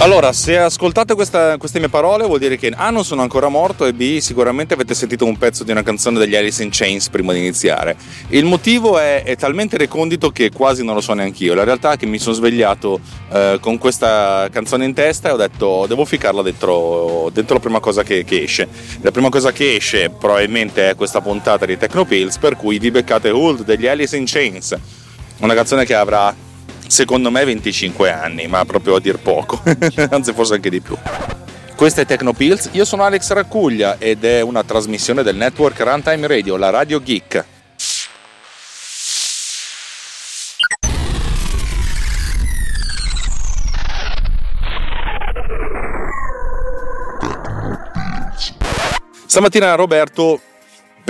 Allora, se ascoltate questa, queste mie parole vuol dire che A non sono ancora morto e B sicuramente avete sentito un pezzo di una canzone degli Alice in Chains prima di iniziare. Il motivo è, è talmente recondito che quasi non lo so neanche io. La realtà è che mi sono svegliato eh, con questa canzone in testa e ho detto devo ficarla dentro, dentro la prima cosa che, che, esce. La prima cosa che esce probabilmente è questa puntata di Technopills per cui vi beccate Hold degli Alice in Chains. Una canzone che avrà secondo me 25 anni, ma proprio a dir poco, anzi forse anche di più. Questa è Tecnopills, io sono Alex Raccuglia ed è una trasmissione del network Runtime Radio, la Radio Geek. Stamattina Roberto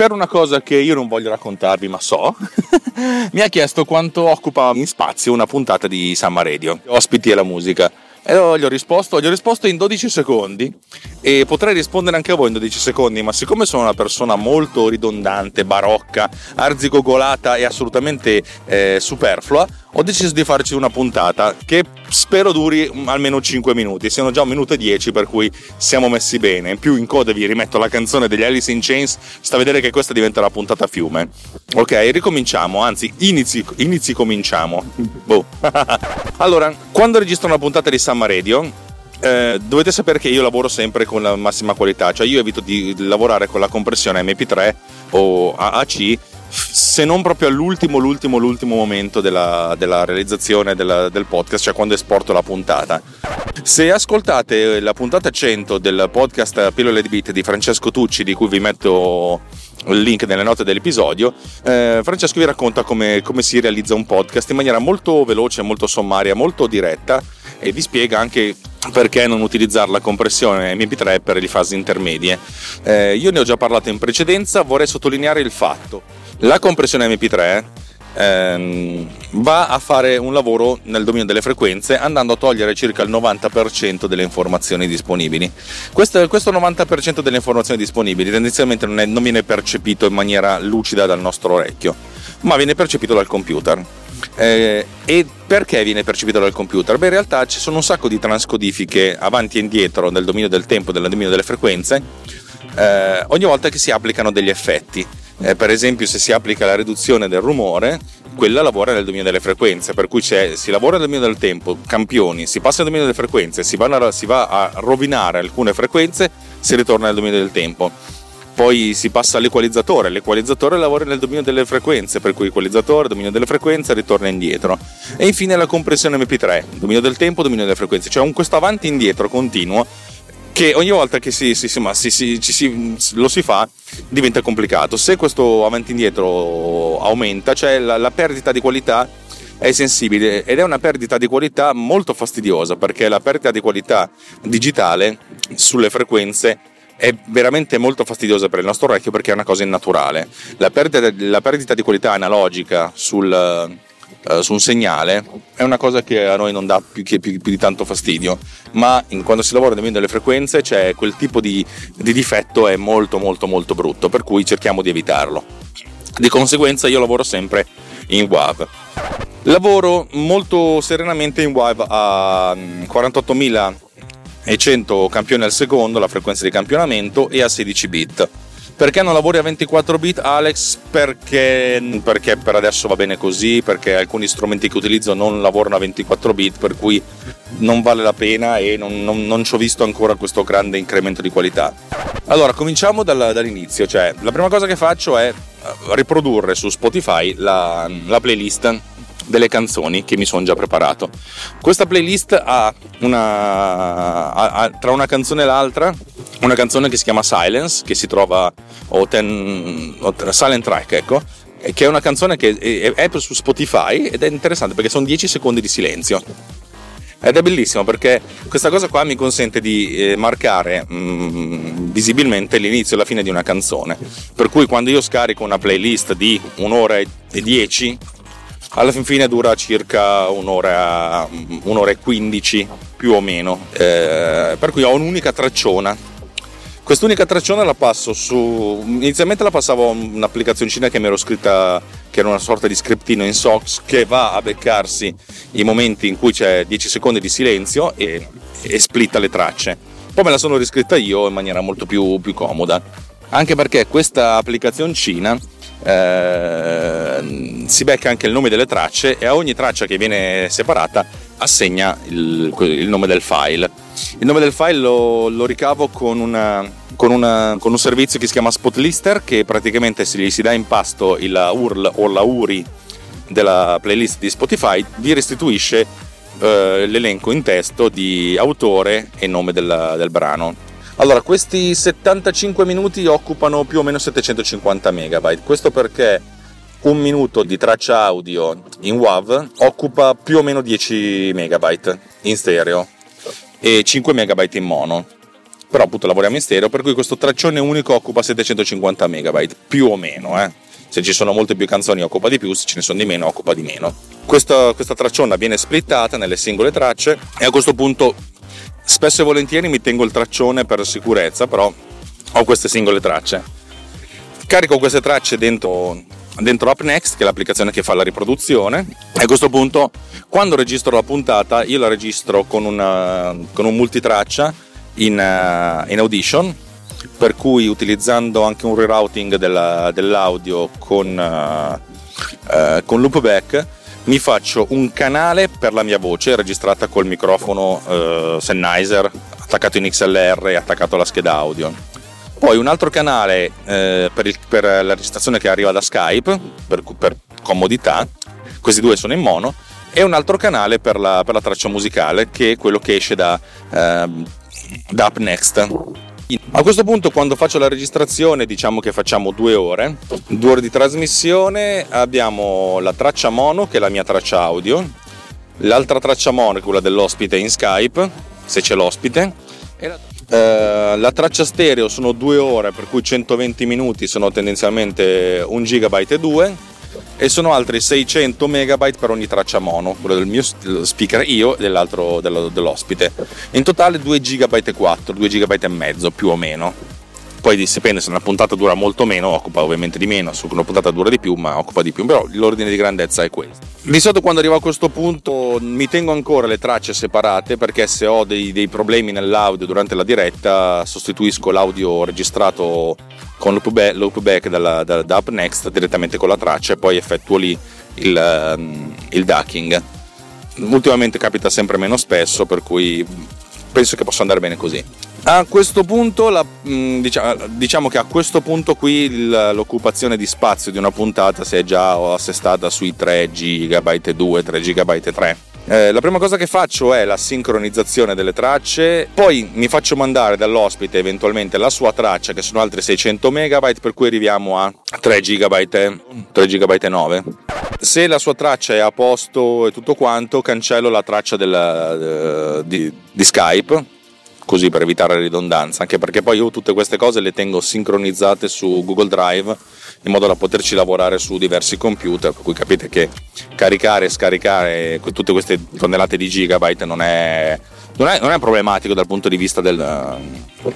per una cosa che io non voglio raccontarvi, ma so, mi ha chiesto quanto occupa in spazio una puntata di Samma Radio, ospiti e la musica. E gli ho risposto, gli ho risposto in 12 secondi e potrei rispondere anche a voi in 12 secondi, ma siccome sono una persona molto ridondante, barocca, arzigogolata e assolutamente eh, superflua, ho deciso di farci una puntata che spero duri almeno 5 minuti, siano già un minuto e 10 per cui siamo messi bene. In più in coda vi rimetto la canzone degli Alice in Chains, sta a vedere che questa diventa la puntata fiume. Ok, ricominciamo, anzi inizi, inizi cominciamo. Boh. allora, quando registro una puntata di Summer Radio, eh, dovete sapere che io lavoro sempre con la massima qualità, cioè io evito di lavorare con la compressione MP3 o AAC se non proprio all'ultimo, l'ultimo, l'ultimo momento della, della realizzazione della, del podcast, cioè quando esporto la puntata. Se ascoltate la puntata 100 del podcast Pillole di Beat di Francesco Tucci, di cui vi metto il link nelle note dell'episodio, eh, Francesco vi racconta come, come si realizza un podcast in maniera molto veloce, molto sommaria, molto diretta e vi spiega anche perché non utilizzare la compressione MP3 per le fasi intermedie. Eh, io ne ho già parlato in precedenza, vorrei sottolineare il fatto la compressione MP3 ehm, va a fare un lavoro nel dominio delle frequenze andando a togliere circa il 90% delle informazioni disponibili. Questo, questo 90% delle informazioni disponibili tendenzialmente non, è, non viene percepito in maniera lucida dal nostro orecchio, ma viene percepito dal computer. Eh, e perché viene percepito dal computer? Beh, in realtà ci sono un sacco di transcodifiche avanti e indietro nel dominio del tempo nel dominio delle frequenze eh, ogni volta che si applicano degli effetti. Eh, per esempio, se si applica la riduzione del rumore, quella lavora nel dominio delle frequenze, per cui si lavora nel dominio del tempo, campioni, si passa nel dominio delle frequenze, si, a, si va a rovinare alcune frequenze, si ritorna nel dominio del tempo. Poi si passa all'equalizzatore, l'equalizzatore lavora nel dominio delle frequenze, per cui equalizzatore, dominio delle frequenze, ritorna indietro. E infine la compressione MP3, dominio del tempo, dominio delle frequenze, cioè un questo avanti e indietro continuo che ogni volta che si, si, si, lo si fa diventa complicato. Se questo avanti e indietro aumenta, cioè la, la perdita di qualità è sensibile ed è una perdita di qualità molto fastidiosa perché la perdita di qualità digitale sulle frequenze è veramente molto fastidiosa per il nostro orecchio perché è una cosa innaturale. La perdita, la perdita di qualità analogica sul, uh, su un segnale è una cosa che a noi non dà più, più, più di tanto fastidio, ma in, quando si lavora nel delle frequenze c'è quel tipo di, di difetto è molto molto molto brutto, per cui cerchiamo di evitarlo. Di conseguenza io lavoro sempre in WAV. Lavoro molto serenamente in WAV a 48.100 campioni al secondo, la frequenza di campionamento, e a 16 bit perché non lavori a 24 bit Alex? Perché, perché, per adesso va bene così, perché alcuni strumenti che utilizzo non lavorano a 24 bit, per cui non vale la pena e non, non, non ci ho visto ancora questo grande incremento di qualità. Allora, cominciamo dal, dall'inizio, cioè la prima cosa che faccio è eh, riprodurre su Spotify la, la playlist delle canzoni che mi sono già preparato. Questa playlist ha, una, ha, ha tra una canzone e l'altra una canzone che si chiama Silence, che si trova, o, ten, o Silent Track, ecco, che è una canzone che è, è su Spotify ed è interessante perché sono 10 secondi di silenzio. Ed è bellissimo perché questa cosa qua mi consente di eh, marcare mm, visibilmente l'inizio e la fine di una canzone. Per cui quando io scarico una playlist di un'ora e dieci, alla fin fine dura circa un'ora, un'ora e quindici più o meno. Eh, per cui ho un'unica tracciona Quest'unica traccione la passo su. Inizialmente la passavo un'applicazioncina che mi ero scritta, che era una sorta di scriptino in SOX che va a beccarsi i momenti in cui c'è 10 secondi di silenzio e, e splitta le tracce. Poi me la sono riscritta io in maniera molto più, più comoda. Anche perché questa applicazioncina eh, si becca anche il nome delle tracce e a ogni traccia che viene separata assegna il, il nome del file. Il nome del file lo, lo ricavo con, una, con, una, con, un servizio che si chiama Spotlister che praticamente se gli si dà in pasto il URL o la URI della playlist di Spotify vi restituisce eh, l'elenco in testo di autore e nome del, del brano. Allora, questi 75 minuti occupano più o meno 750 megabyte. Questo perché un minuto di traccia audio in WAV occupa più o meno 10 megabyte in stereo e 5 megabyte in mono. Però appunto lavoriamo in stereo, per cui questo traccione unico occupa 750 megabyte, più o meno, eh. Se ci sono molte più canzoni occupa di più, se ce ne sono di meno occupa di meno. Questa, questa tracciona viene splittata nelle singole tracce e a questo punto spesso e volentieri mi tengo il traccione per sicurezza, però ho queste singole tracce. Carico queste tracce dentro dentro UpNext, che è l'applicazione che fa la riproduzione. E a questo punto, quando registro la puntata, io la registro con, una, con un multitraccia in, uh, in, Audition, per cui utilizzando anche un rerouting della, dell'audio con, uh, con loopback, mi faccio un canale per la mia voce registrata col microfono Sennheiser attaccato in XLR e attaccato alla scheda audio poi un altro canale eh, per, il, per, la registrazione che arriva da Skype, per, per, comodità, questi due sono in mono, e un altro canale per la, per la traccia musicale che è quello che esce da, eh, da UpNext. A questo punto quando faccio la registrazione diciamo che facciamo due ore, due ore di trasmissione, abbiamo la traccia mono che è la mia traccia audio, l'altra traccia mono è quella dell'ospite in Skype, se c'è l'ospite, la eh, la traccia stereo sono due ore, per cui 120 minuti sono tendenzialmente 1 GB e 2 e sono altri 600 MB per ogni traccia mono, quello del mio speaker io e dell'altro dell'ospite. In totale 2 GB e 4, 2 GB e mezzo più o meno poi dipende se una puntata dura molto meno, occupa ovviamente di meno, se una puntata dura di più, ma occupa di più, però l'ordine di grandezza è questo. Di solito quando arrivo a questo punto mi tengo ancora le tracce separate perché se ho dei, dei problemi nell'audio durante la diretta sostituisco l'audio registrato con loopback, loopback dalla, da, da UpNext direttamente con la traccia e poi effettuo lì il, um, il ducking. Ultimamente capita sempre meno spesso, per cui penso che possa andare bene così. A questo punto, la, mm, diciamo, che a questo punto qui l'occupazione di spazio di una puntata si è già assestata sui 3 GB 2, 3 GB 3. Eh, la prima cosa che faccio è la sincronizzazione delle tracce, poi mi faccio mandare dall'ospite eventualmente la sua traccia che sono altri 600 MB per cui arriviamo a 3 GB, 3 GB 9. Se la sua traccia è a posto e tutto quanto, cancello la traccia del, di, di Skype così per evitare ridondanza, anche perché poi io tutte queste cose le tengo sincronizzate su Google Drive in modo da poterci lavorare su diversi computer, per cui capite che caricare e scaricare tutte queste tonnellate di gigabyte non è, non è, non è problematico dal punto di vista del,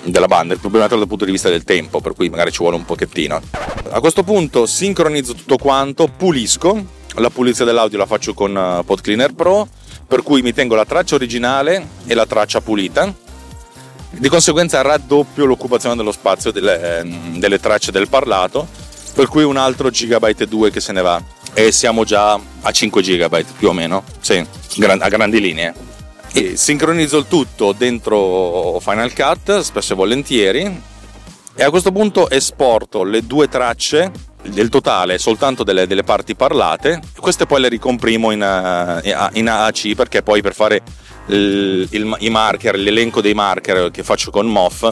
della banda, è problematico dal punto di vista del tempo, per cui magari ci vuole un pochettino. A questo punto sincronizzo tutto quanto, pulisco, la pulizia dell'audio la faccio con eh, PodCleaner Pro, per cui mi tengo la traccia originale e la traccia pulita di conseguenza raddoppio l'occupazione dello spazio delle, ehm, delle tracce del parlato, per cui un altro gigabyte e 2 che se ne va e siamo già a 5 gigabyte più o meno, sì, a grandi linee. E sincronizzo il tutto dentro Final Cut, spesso e volentieri, e a questo punto esporto le due tracce del totale soltanto delle, delle, parti parlate, queste poi le ricomprimo in, uh, in AAC perché poi per fare il, il, i marker, l'elenco dei marker che faccio con MOF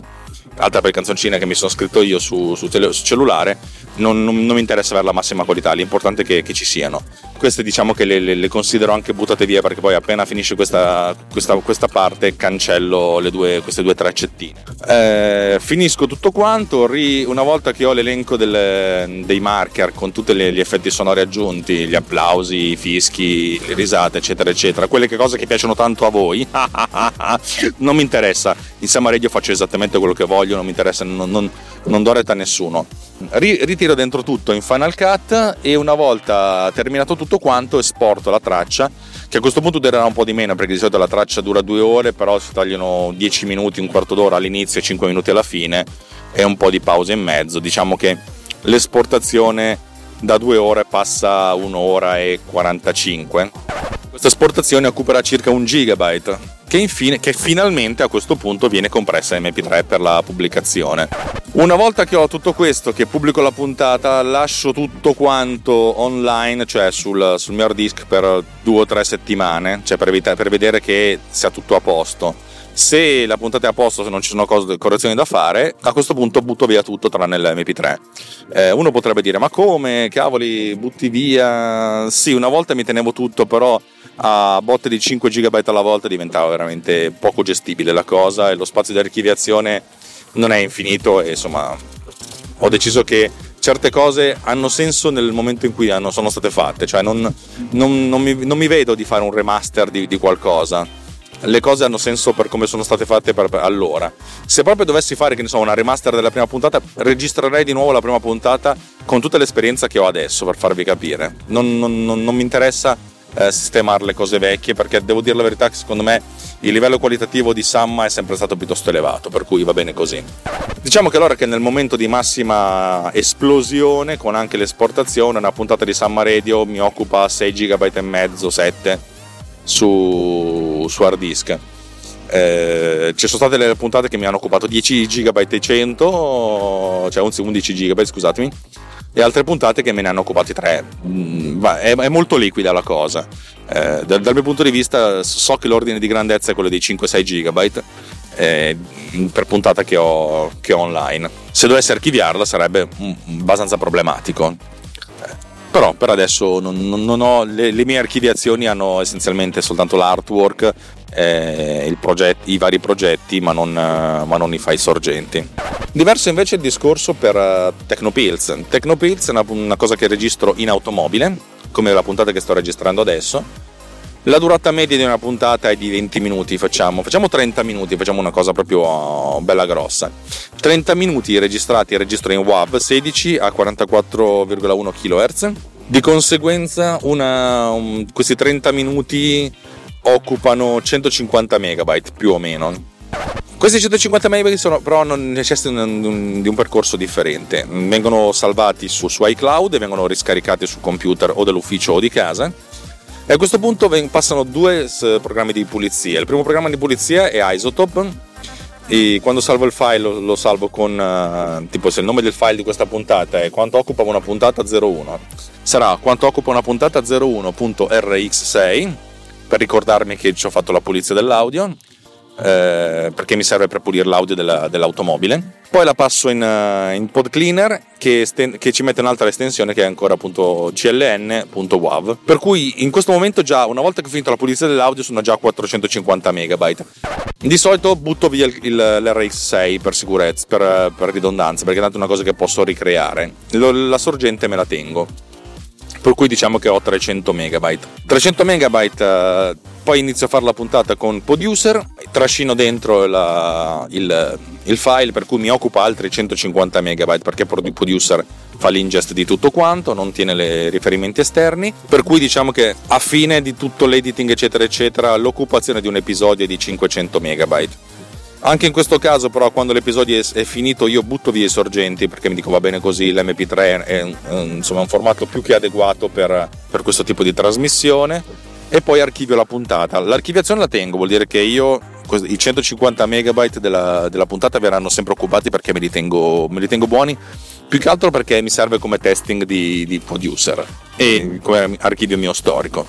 altra per canzoncina che mi sono scritto io su, su, tele, su cellulare, non, non, non, mi interessa avere la massima qualità, l'importante è che, che ci siano. Queste diciamo che le, le, le, considero anche buttate via perché poi appena finisce questa, questa, questa parte cancello due, queste due traccettine. Eh, finisco tutto quanto, ri, una volta che ho l'elenco del, dei marker con tutti gli effetti sonori aggiunti, gli applausi, i fischi, le risate eccetera eccetera, quelle cose che piacciono tanto a voi, non mi interessa, in Summer Radio faccio esattamente quello che voglio, non mi interessa, non, non, non do retta a nessuno. Ritiro dentro tutto in Final Cut e una volta terminato tutto quanto esporto la traccia che a questo punto durerà un po' di meno perché di solito la traccia dura due ore però si tagliano 10 minuti, un quarto d'ora all'inizio e 5 minuti alla fine e un po' di pausa in mezzo. Diciamo che l'esportazione da due ore passa a un'ora e 45 questa esportazione occuperà circa un gigabyte che, infine, che finalmente a questo punto viene compressa in MP3 per la pubblicazione. Una volta che ho tutto questo, che pubblico la puntata, lascio tutto quanto online, cioè sul, sul mio hard disk per due o tre settimane, cioè per, evitare, per vedere che sia tutto a posto. Se la puntata è a posto, se non ci sono cose, correzioni da fare, a questo punto butto via tutto tranne l'MP3. Eh, uno potrebbe dire: Ma come? Cavoli, butti via? Sì, una volta mi tenevo tutto, però a botte di 5 GB alla volta diventava veramente poco gestibile la cosa e lo spazio di archiviazione non è infinito e insomma ho deciso che certe cose hanno senso nel momento in cui hanno, sono state fatte, cioè non, non, non, mi, non, mi, vedo di fare un remaster di, di, qualcosa. Le cose hanno senso per come sono state fatte per, allora. Se proprio dovessi fare, che ne so, una remaster della prima puntata, registrerei di nuovo la prima puntata con tutta l'esperienza che ho adesso per farvi capire. non mi interessa eh, sistemare le cose vecchie perché devo dire la verità che secondo me il livello qualitativo di Samma è sempre stato piuttosto elevato per cui va bene così diciamo che allora che nel momento di massima esplosione con anche l'esportazione una puntata di Samma Radio mi occupa 6 GB e mezzo 7 su, su hard disk eh, ci sono state le puntate che mi hanno occupato 10 GB e 100 cioè 11 GB scusatemi e altre puntate che me ne hanno occupati tre. Mm, è, è molto liquida la cosa. Eh, dal, dal, mio punto di vista so che l'ordine di grandezza è quello dei 5-6 GB eh, per puntata che ho, che ho, online. Se dovessi archiviarla sarebbe abbastanza problematico. Eh, però per adesso non, non ho, le, le, mie archiviazioni hanno essenzialmente soltanto l'artwork eh, progetto, i vari progetti, ma non, ma non, i file sorgenti. Diverso invece il discorso per uh, Tecnopills. Tecnopills è una, una cosa che registro in automobile, come la puntata che sto registrando adesso. La durata media di una puntata è di 20 minuti, facciamo, facciamo 30 minuti, facciamo una cosa proprio oh, bella grossa. 30 minuti registrati, registro in WAV 16 a 44,1 kHz. Di conseguenza una, um, questi 30 minuti occupano 150 megabyte più o meno. Questi 150 megabyte sono, però non necessitano di un percorso differente. Vengono salvati su, su iCloud e vengono riscaricati sul computer o dell'ufficio o di casa. E a questo punto passano due programmi di pulizia. Il primo programma di pulizia è Isotope. E quando salvo il file lo, lo salvo con uh, tipo se il nome del file di questa puntata è quanto occupa una puntata 01 sarà quanto occupa una puntata 01.rx6 per ricordarmi che ci ho fatto la pulizia dell'audio, eh, perché mi serve per pulire l'audio della, dell'automobile. Poi la passo in, uh, in pod cleaner che, esten- che, ci mette un'altra estensione che è ancora appunto cln.wav. Per cui in questo momento già, una volta che ho finito la pulizia dell'audio, sono già a 450 megabyte. Di solito butto via il, il, l'RX6 per sicurezza, per, per ridondanza, perché è una cosa che posso ricreare. Lo, la sorgente me la tengo per cui diciamo che ho 300 megabyte. 300 megabyte eh, poi inizio a fare la puntata con Producer trascino dentro la, il, il, file per cui mi occupa altri 150 megabyte perché Producer fa l'ingest di tutto quanto non tiene i riferimenti esterni. Per cui diciamo che a fine di tutto l'editing eccetera eccetera l'occupazione di un episodio è di 500 megabyte anche in questo caso, però, quando l'episodio è, finito, io butto via i sorgenti perché mi dico va bene così. L'MP3 è, è, insomma, un formato più che adeguato per, per questo tipo di trasmissione. E poi archivio la puntata. L'archiviazione la tengo, vuol dire che io i 150 megabyte della, della puntata verranno sempre occupati perché me li tengo, me li tengo buoni più che altro perché mi serve come testing di, di producer e come archivio mio storico.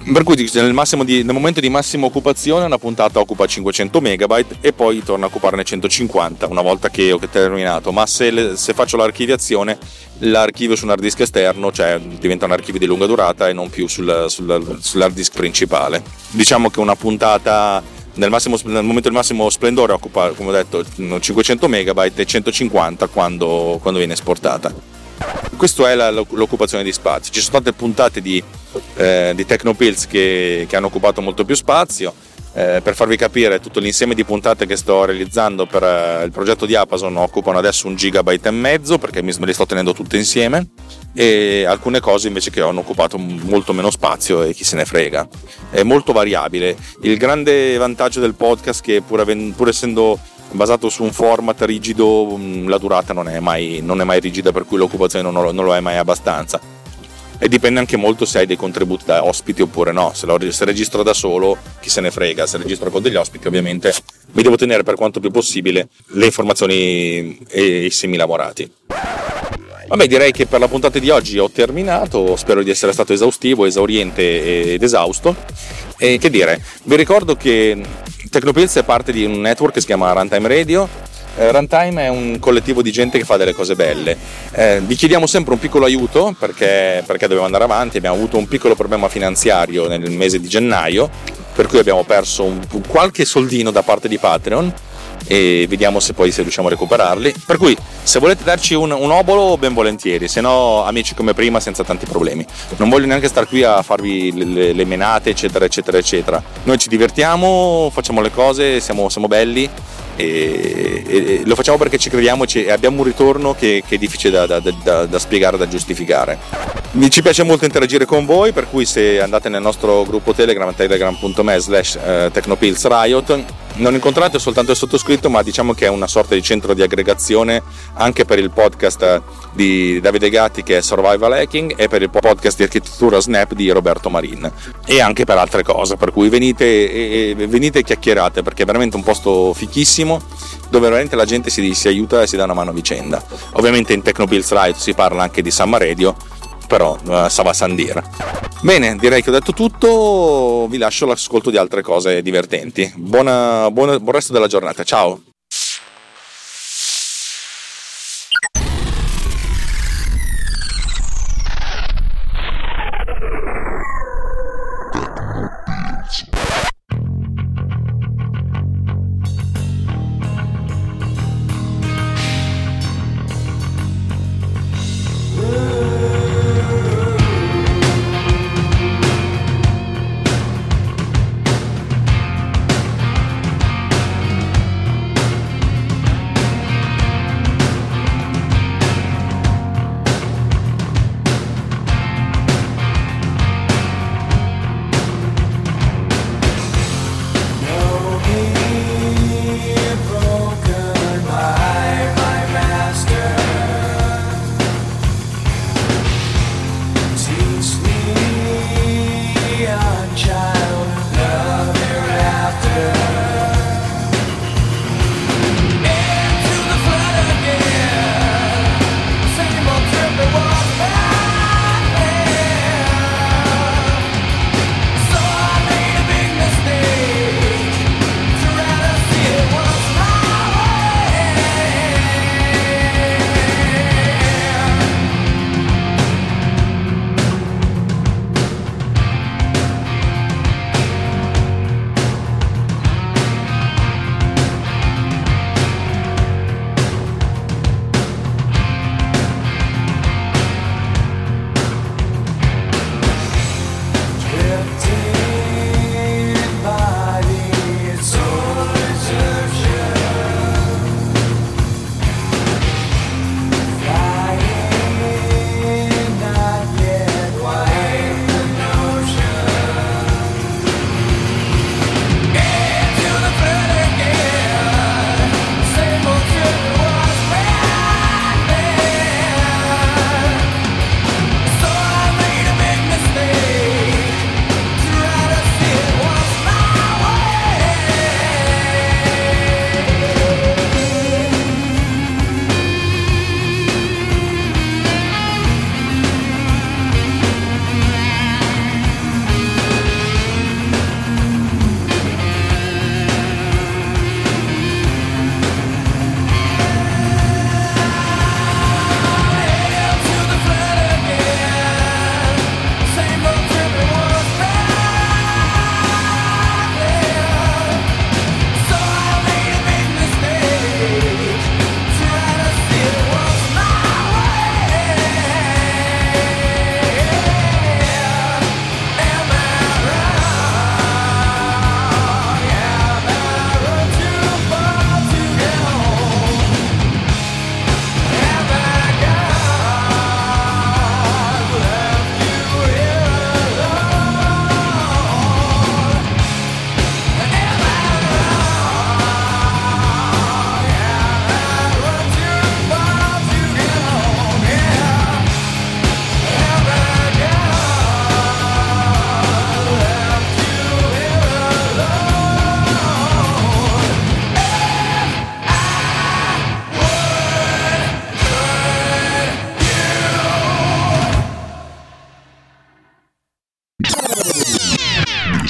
Per cui nel, di, nel, momento di massima occupazione una puntata occupa 500 megabyte e poi torna a occuparne 150 una volta che ho terminato, ma se, le, se faccio l'archiviazione l'archivio su un hard disk esterno cioè, diventa un archivio di lunga durata e non più sul, sul, sull'hard disk principale. Diciamo che una puntata nel, massimo, nel, momento del massimo splendore occupa, come ho detto, 500 megabyte e 150 quando, quando viene esportata. Questa è la, l'occupazione di spazio. Ci sono tante puntate di, eh, di Tecnopills che, che hanno occupato molto più spazio. Eh, per farvi capire tutto l'insieme di puntate che sto realizzando per eh, il progetto di Amazon occupano adesso un gigabyte e mezzo perché me le sto tenendo tutte insieme e alcune cose invece che hanno occupato molto meno spazio e chi se ne frega è molto variabile il grande vantaggio del podcast è che pur, avendo, pur essendo basato su un format rigido, mm, la durata non è mai, non è mai rigida, per cui l'occupazione non lo, non lo, è mai abbastanza. E dipende anche molto se hai dei contributi da ospiti oppure no. Se, lo, se registro da solo, chi se ne frega. Se registro con degli ospiti, ovviamente mi devo tenere per quanto più possibile le informazioni e i semi lavorati. Vabbè, direi che per la puntata di oggi ho terminato. Spero di essere stato esaustivo, esauriente ed esausto. E che dire, vi ricordo che Tecnopills è parte di un network che si chiama Runtime Radio. Eh, Runtime è un collettivo di gente che fa delle cose belle. Eh, vi chiediamo sempre un piccolo aiuto perché, perché dobbiamo andare avanti. Abbiamo avuto un piccolo problema finanziario nel mese di gennaio, per cui abbiamo perso un, qualche soldino da parte di Patreon e vediamo se poi se riusciamo a recuperarli. Per cui se volete darci un, un obolo ben volentieri, se no amici come prima senza tanti problemi. Non voglio neanche stare qui a farvi le, le, le menate eccetera eccetera eccetera. Noi ci divertiamo, facciamo le cose, siamo, siamo belli e, e, lo facciamo perché ci crediamo e abbiamo un ritorno che, che è difficile da, da, da, da spiegare, da giustificare. Ci piace molto interagire con voi, per cui se andate nel nostro gruppo Telegram, telegram.me slash eh, technopillsriot, non incontrate soltanto il sottoscritto, ma diciamo che è una sorta di centro di aggregazione anche per il podcast di Davide Gatti che è Survival Hacking e per il podcast di architettura Snap di Roberto Marin e anche per altre cose, per cui venite e, e venite chiacchierate perché è veramente un posto fichissimo dove veramente la gente si, si aiuta e si dà una mano a vicenda. Ovviamente in Technobills Right si parla anche di Samma Radio però uh, Sava Sandir. Bene, direi che ho detto tutto, vi lascio l'ascolto di altre cose divertenti. Buona, buona, buon resto della giornata, ciao!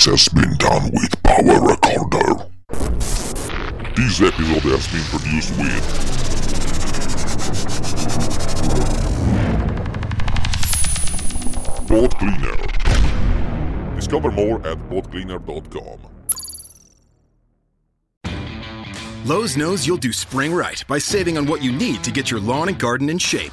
Has been done with Power Recorder. This episode has been produced with Boat Cleaner. Discover more at boatcleaner.com. Lowe's knows you'll do spring right by saving on what you need to get your lawn and garden in shape.